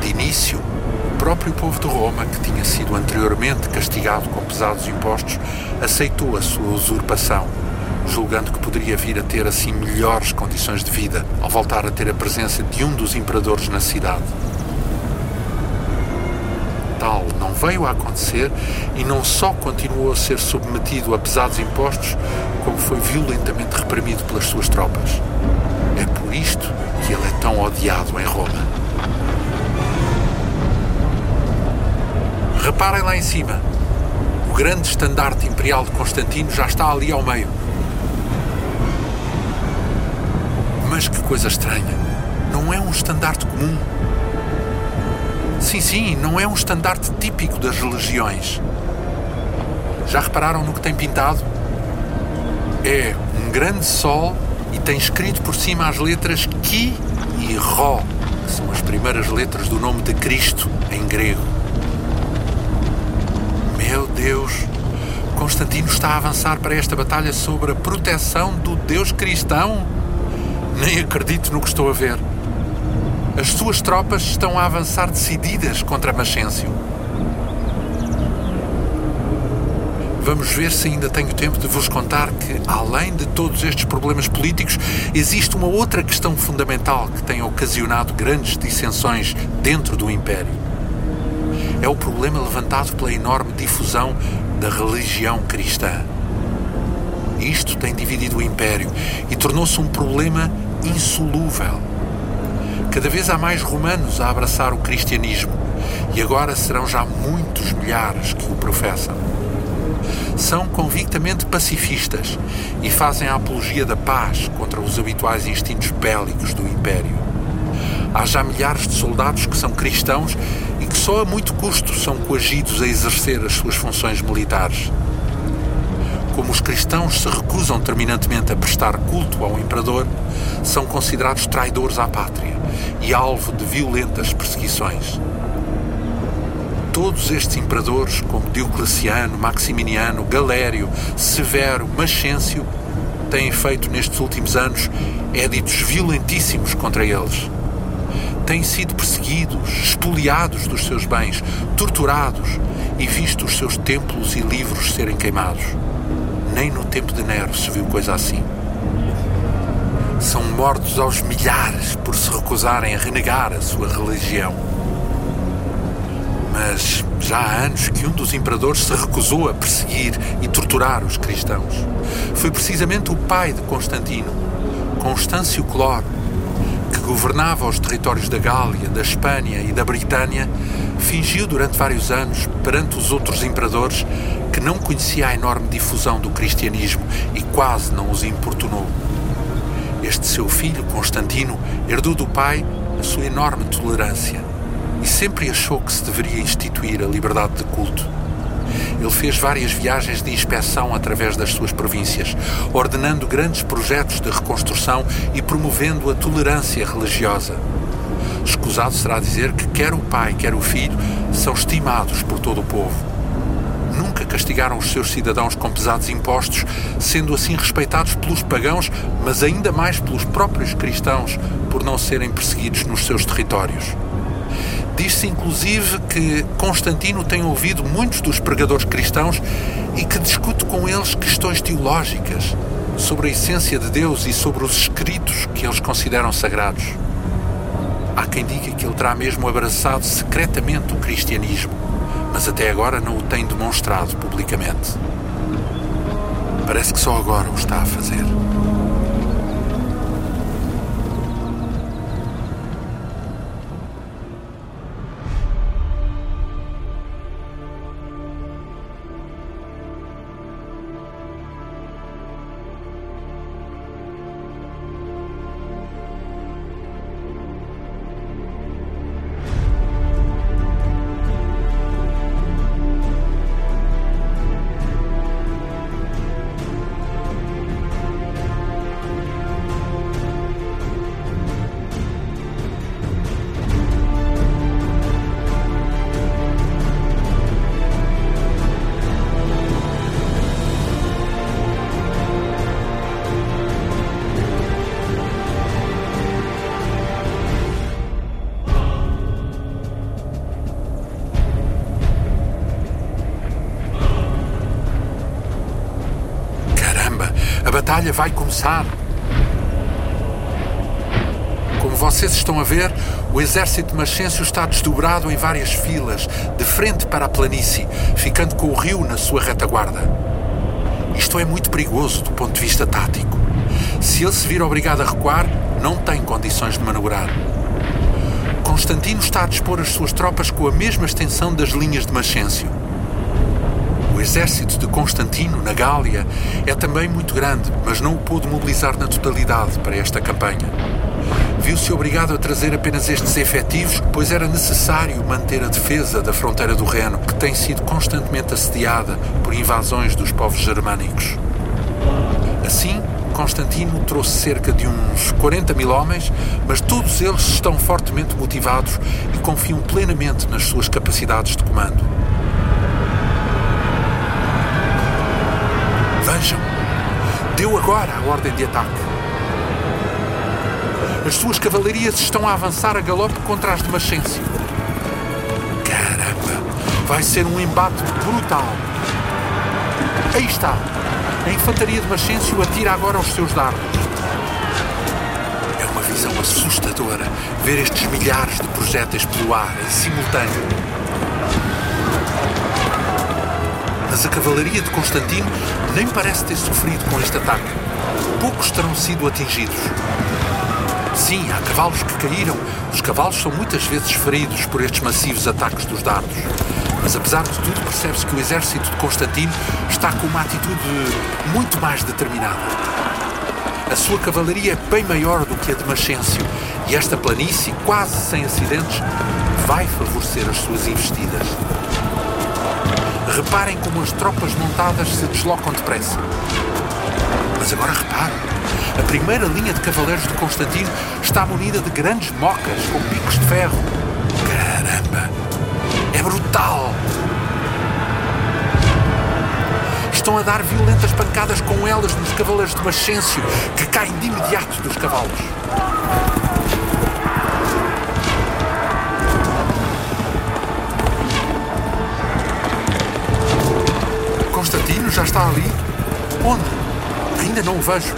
início, o próprio povo de Roma, que tinha sido anteriormente castigado com pesados impostos, aceitou a sua usurpação, julgando que poderia vir a ter assim melhores condições de vida ao voltar a ter a presença de um dos imperadores na cidade. Tal não veio a acontecer e não só continuou a ser submetido a pesados impostos, como foi violentamente reprimido pelas suas tropas. É por isto que ele é tão odiado em Roma. Reparem lá em cima. grande estandarte imperial de Constantino já está ali ao meio. Mas que coisa estranha! Não é um estandarte comum. Sim, sim, não é um estandarte típico das religiões. Já repararam no que tem pintado? É um grande sol e tem escrito por cima as letras Ki e Ró, que são as primeiras letras do nome de Cristo em grego. Meu Deus! Constantino está a avançar para esta batalha sobre a proteção do Deus cristão? Nem acredito no que estou a ver. As suas tropas estão a avançar decididas contra Maxêncio. Vamos ver se ainda tenho tempo de vos contar que, além de todos estes problemas políticos, existe uma outra questão fundamental que tem ocasionado grandes dissensões dentro do Império. É o problema levantado pela enorme difusão da religião cristã. Isto tem dividido o Império e tornou-se um problema insolúvel. Cada vez há mais romanos a abraçar o cristianismo e agora serão já muitos milhares que o professam são convictamente pacifistas e fazem a apologia da paz contra os habituais instintos bélicos do Império. Há já milhares de soldados que são cristãos e que só a muito custo são coagidos a exercer as suas funções militares. Como os cristãos se recusam terminantemente a prestar culto ao imperador, são considerados traidores à pátria e alvo de violentas perseguições todos estes imperadores, como Diocleciano, Maximiniano, Galério, Severo, Maxêncio, têm feito nestes últimos anos éditos violentíssimos contra eles. Têm sido perseguidos, expoliados dos seus bens, torturados e visto os seus templos e livros serem queimados. Nem no tempo de Nero se viu coisa assim. São mortos aos milhares por se recusarem a renegar a sua religião mas já há anos que um dos imperadores se recusou a perseguir e torturar os cristãos. Foi precisamente o pai de Constantino, Constâncio Cloro, governava os territórios da Gália, da Espanha e da Britânia, fingiu durante vários anos, perante os outros imperadores, que não conhecia a enorme difusão do cristianismo e quase não os importunou. Este seu filho, Constantino, herdou do pai a sua enorme tolerância e sempre achou que se deveria instituir a liberdade de culto. Ele fez várias viagens de inspeção através das suas províncias, ordenando grandes projetos de reconstrução e promovendo a tolerância religiosa. Escusado será dizer que quer o pai, quer o filho são estimados por todo o povo. Nunca castigaram os seus cidadãos com pesados impostos, sendo assim respeitados pelos pagãos, mas ainda mais pelos próprios cristãos, por não serem perseguidos nos seus territórios. Diz-se inclusive que Constantino tem ouvido muitos dos pregadores cristãos e que discute com eles questões teológicas sobre a essência de Deus e sobre os escritos que eles consideram sagrados. Há quem diga que ele terá mesmo abraçado secretamente o cristianismo, mas até agora não o tem demonstrado publicamente. Parece que só agora o está a fazer. Batalha vai começar. Como vocês estão a ver, o exército de Maxêncio está desdobrado em várias filas, de frente para a planície, ficando com o rio na sua retaguarda. Isto é muito perigoso do ponto de vista tático. Se ele se vir obrigado a recuar, não tem condições de manobrar. Constantino está a dispor as suas tropas com a mesma extensão das linhas de Maxêncio exército de Constantino, na Gália, é também muito grande, mas não o pôde mobilizar na totalidade para esta campanha. Viu-se obrigado a trazer apenas estes efetivos, pois era necessário manter a defesa da fronteira do Reno, que tem sido constantemente assediada por invasões dos povos germânicos. Assim, Constantino trouxe cerca de uns 40 mil homens, mas todos eles estão fortemente motivados e confiam plenamente nas suas capacidades de comando. Vejam, deu agora a ordem de ataque. As suas cavalarias estão a avançar a galope contra as de Maxêncio. Caramba, vai ser um embate brutal. Aí está, a infantaria de Maxêncio atira agora os seus dardos. É uma visão assustadora ver estes milhares de projéteis pelo ar em simultâneo. Mas a cavalaria de Constantino nem parece ter sofrido com este ataque. Poucos terão sido atingidos. Sim, há cavalos que caíram. Os cavalos são muitas vezes feridos por estes massivos ataques dos dardos. Mas apesar de tudo, percebe-se que o exército de Constantino está com uma atitude muito mais determinada. A sua cavalaria é bem maior do que a de Maxêncio e esta planície, quase sem acidentes, vai favorecer as suas investidas. Reparem como as tropas montadas se deslocam depressa. Mas agora reparem, a primeira linha de cavaleiros de Constantino está munida de grandes mocas com picos de ferro. Caramba! É brutal! Estão a dar violentas pancadas com elas nos cavaleiros de Maxêncio, que caem de imediato dos cavalos. Ali? Onde? Ainda não o vejo.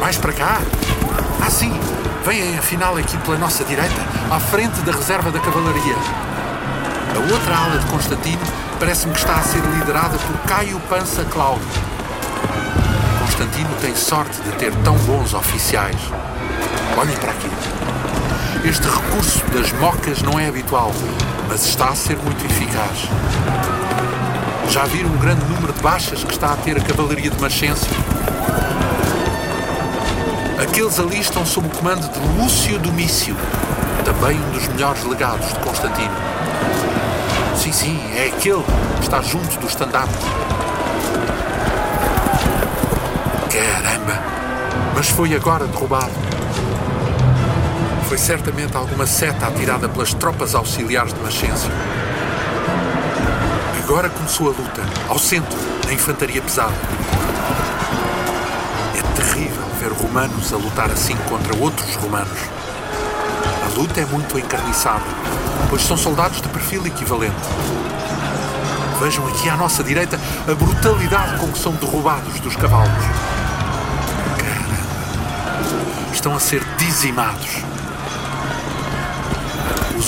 Mais para cá? Ah, sim! Vêm afinal aqui pela nossa direita, à frente da reserva da cavalaria. A outra ala de Constantino parece-me que está a ser liderada por Caio Pança Cláudio. Constantino tem sorte de ter tão bons oficiais. Olhem para aqui. Este recurso das mocas não é habitual, mas está a ser muito eficaz. Já viram o grande número de baixas que está a ter a cavalaria de Maxêncio? Aqueles ali estão sob o comando de Lúcio Domício, também um dos melhores legados de Constantino. Sim, sim, é aquele que está junto do estandarte. Caramba! Mas foi agora derrubado. Foi certamente alguma seta atirada pelas tropas auxiliares de Maxêncio. Agora começou a luta, ao centro, na infantaria pesada. É terrível ver romanos a lutar assim contra outros romanos. A luta é muito encarniçada, pois são soldados de perfil equivalente. Vejam aqui à nossa direita a brutalidade com que são derrubados dos cavalos. Caramba! Estão a ser dizimados.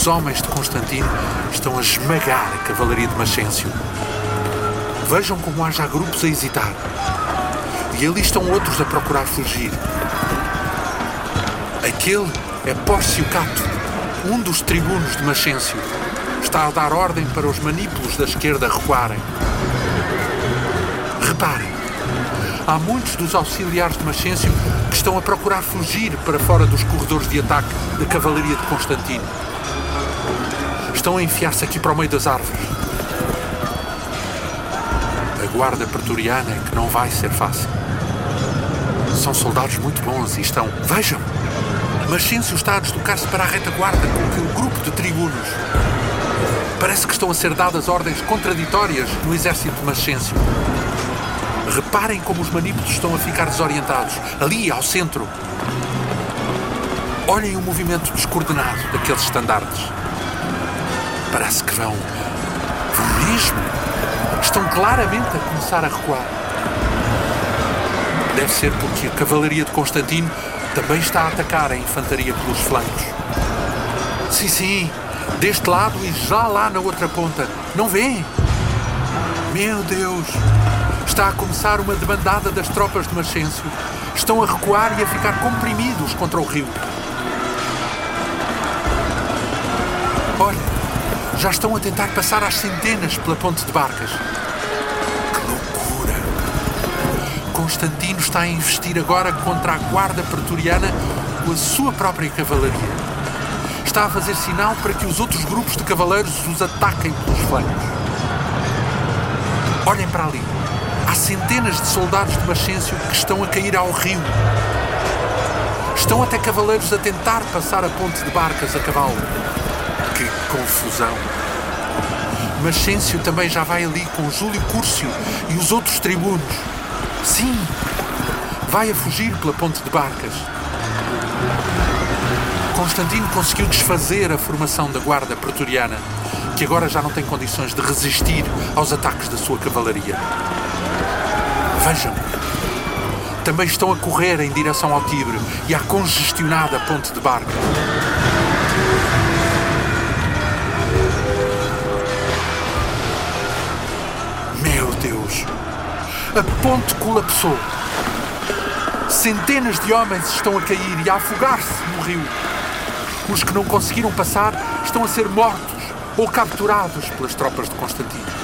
Os homens de Constantino estão a esmagar a cavalaria de Maxêncio. Vejam como há já grupos a hesitar. E ali estão outros a procurar fugir. Aquele é Pórcio Cato, um dos tribunos de Maxêncio. Está a dar ordem para os manípulos da esquerda recuarem. Reparem, há muitos dos auxiliares de Maxêncio que estão a procurar fugir para fora dos corredores de ataque da cavalaria de Constantino. Estão a enfiar-se aqui para o meio das árvores. A guarda pretoriana é que não vai ser fácil. São soldados muito bons e estão. Vejam! Maxêncio está a deslocar-se para a retaguarda com aquele grupo de tribunos. Parece que estão a ser dadas ordens contraditórias no exército de Maxêncio. Reparem como os manípulos estão a ficar desorientados, ali ao centro. Olhem o movimento descoordenado daqueles estandartes. Parece que vão. vão mesmo. Estão claramente a começar a recuar. Deve ser porque a cavalaria de Constantino também está a atacar a infantaria pelos flancos. Sim, sim, deste lado e já lá na outra ponta. Não vêem? Meu Deus! Está a começar uma debandada das tropas de Maxêncio. Estão a recuar e a ficar comprimidos contra o rio. Já estão a tentar passar às centenas pela ponte de barcas. Que loucura! Constantino está a investir agora contra a guarda pretoriana com a sua própria cavalaria. Está a fazer sinal para que os outros grupos de cavaleiros os ataquem pelos flancos. Olhem para ali. Há centenas de soldados de Maxêncio que estão a cair ao rio. Estão até cavaleiros a tentar passar a ponte de barcas a cavalo. Confusão! Maxêncio também já vai ali com Júlio Cúrcio e os outros tribunos. Sim, vai a fugir pela ponte de barcas. Constantino conseguiu desfazer a formação da guarda pretoriana, que agora já não tem condições de resistir aos ataques da sua cavalaria. Vejam, também estão a correr em direção ao Tibre e à congestionada ponte de barcas. A ponte colapsou. Centenas de homens estão a cair e a afogar-se no rio. Os que não conseguiram passar estão a ser mortos ou capturados pelas tropas de Constantino.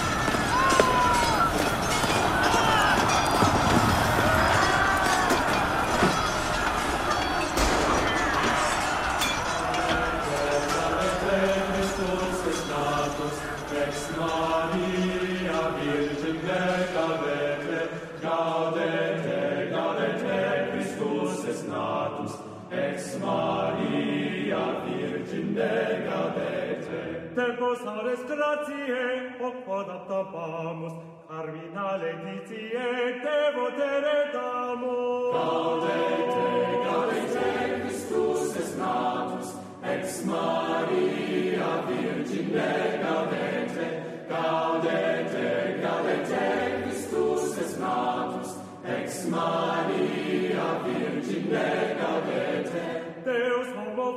Ius in degadete. Tempus ares gratiae, hoc adaptabamus, cardinale dicie, te votere damus. Gaudete.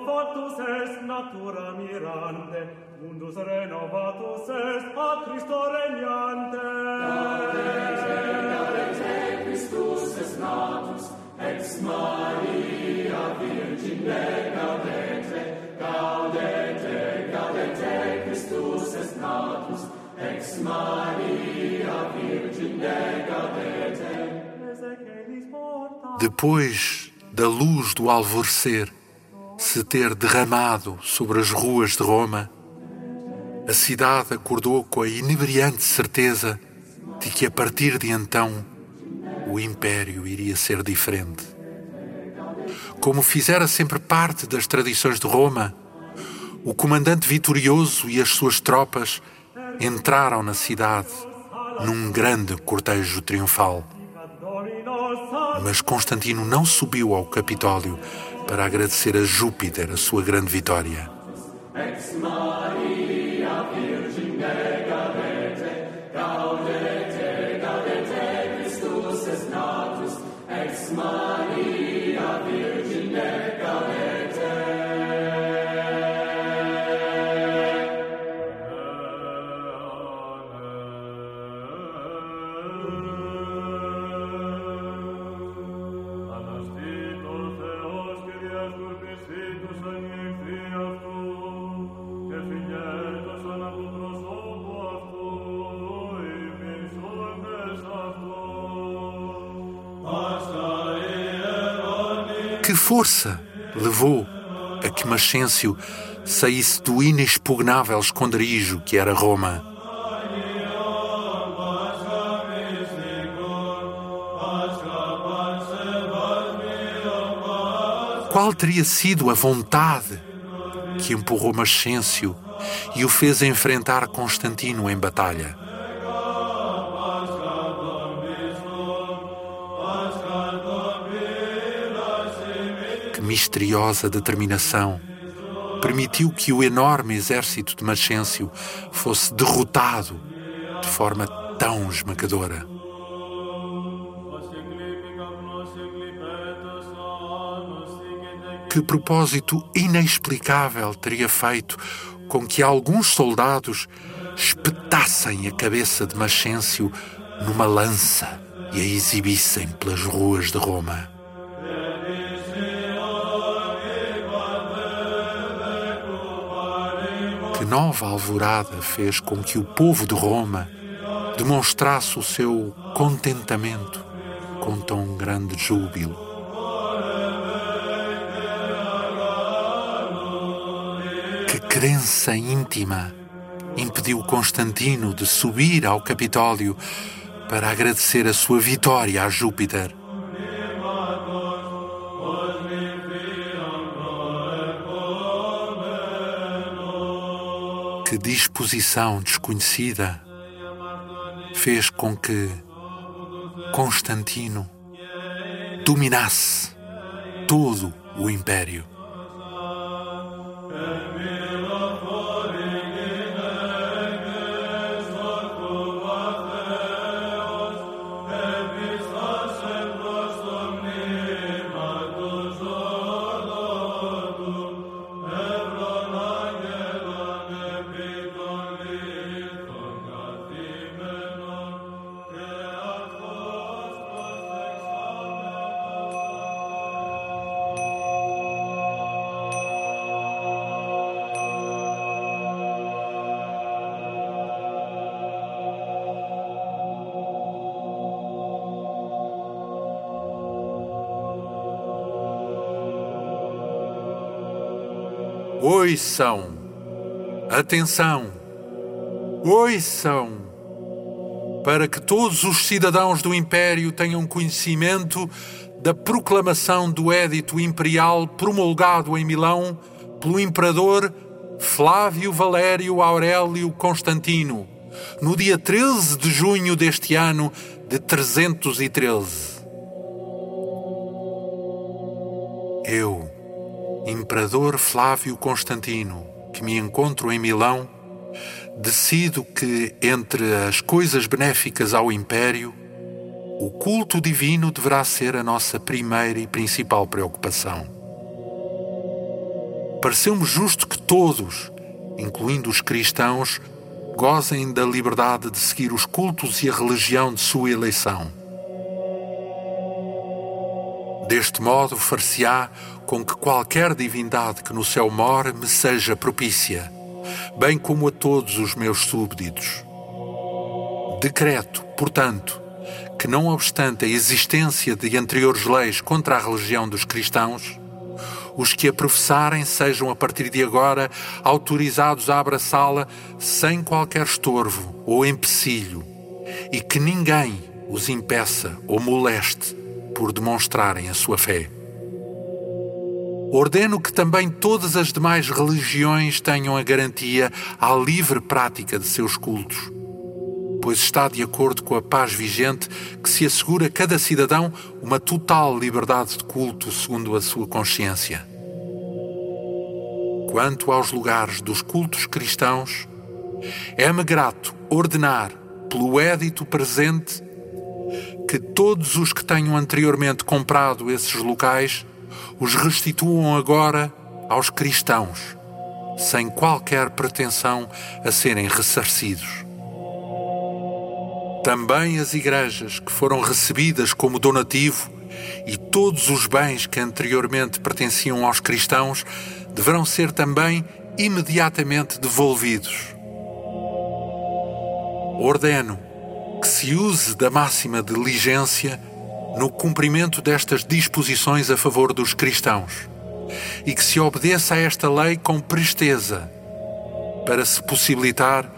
Factus est natura mirante, mundus renovatus est a Christo regnante. Gaudete, gaudete, Christus est natus, ex Maria Virgine gaudete, gaudete, gaudete, Christus est natus, ex Maria Virgine gaudete. Depois da luz do alvorecer se ter derramado sobre as ruas de Roma, a cidade acordou com a inebriante certeza de que a partir de então o império iria ser diferente. Como fizera sempre parte das tradições de Roma, o comandante vitorioso e as suas tropas entraram na cidade num grande cortejo triunfal. Mas Constantino não subiu ao Capitólio para agradecer a Júpiter a sua grande vitória. Força levou a que Maxêncio saísse do inexpugnável esconderijo que era Roma? Qual teria sido a vontade que empurrou Maxêncio e o fez enfrentar Constantino em batalha? Que misteriosa determinação permitiu que o enorme exército de Maxêncio fosse derrotado de forma tão esmagadora. Que propósito inexplicável teria feito com que alguns soldados espetassem a cabeça de Maxêncio numa lança e a exibissem pelas ruas de Roma? Nova alvorada fez com que o povo de Roma demonstrasse o seu contentamento com tão grande júbilo. Que crença íntima impediu Constantino de subir ao Capitólio para agradecer a sua vitória a Júpiter. Que disposição desconhecida fez com que Constantino dominasse todo o império. Oiçam! Atenção! Oiçam! Para que todos os cidadãos do Império tenham conhecimento da proclamação do Édito Imperial promulgado em Milão pelo Imperador Flávio Valério Aurélio Constantino, no dia 13 de junho deste ano de 313. Eu Imperador Flávio Constantino, que me encontro em Milão, decido que, entre as coisas benéficas ao Império, o culto divino deverá ser a nossa primeira e principal preocupação. Pareceu-me justo que todos, incluindo os cristãos, gozem da liberdade de seguir os cultos e a religião de sua eleição. Deste modo, far-se-á com que qualquer divindade que no céu more me seja propícia, bem como a todos os meus súbditos. Decreto, portanto, que não obstante a existência de anteriores leis contra a religião dos cristãos, os que a professarem sejam a partir de agora autorizados a abraçá-la sem qualquer estorvo ou empecilho, e que ninguém os impeça ou moleste por demonstrarem a sua fé. Ordeno que também todas as demais religiões tenham a garantia à livre prática de seus cultos, pois está de acordo com a paz vigente que se assegura a cada cidadão uma total liberdade de culto segundo a sua consciência. Quanto aos lugares dos cultos cristãos, é-me grato ordenar, pelo édito presente, que todos os que tenham anteriormente comprado esses locais os restituam agora aos cristãos, sem qualquer pretensão a serem ressarcidos. Também as igrejas que foram recebidas como donativo e todos os bens que anteriormente pertenciam aos cristãos deverão ser também imediatamente devolvidos. Ordeno que se use da máxima diligência no cumprimento destas disposições a favor dos cristãos e que se obedeça a esta lei com presteza para se possibilitar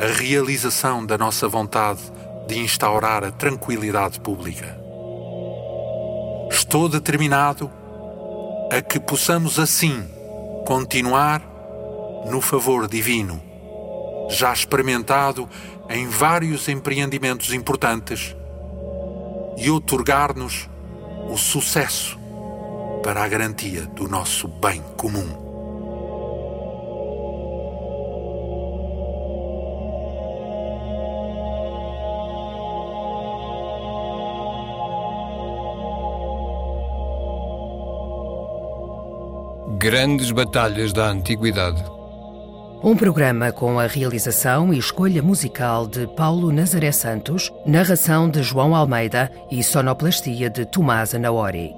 a realização da nossa vontade de instaurar a tranquilidade pública. Estou determinado a que possamos assim continuar no favor divino, já experimentado em vários empreendimentos importantes e otorgar-nos o sucesso para a garantia do nosso bem comum. Grandes batalhas da Antiguidade. Um programa com a realização e escolha musical de Paulo Nazaré Santos, narração de João Almeida e sonoplastia de Tomás Anaori.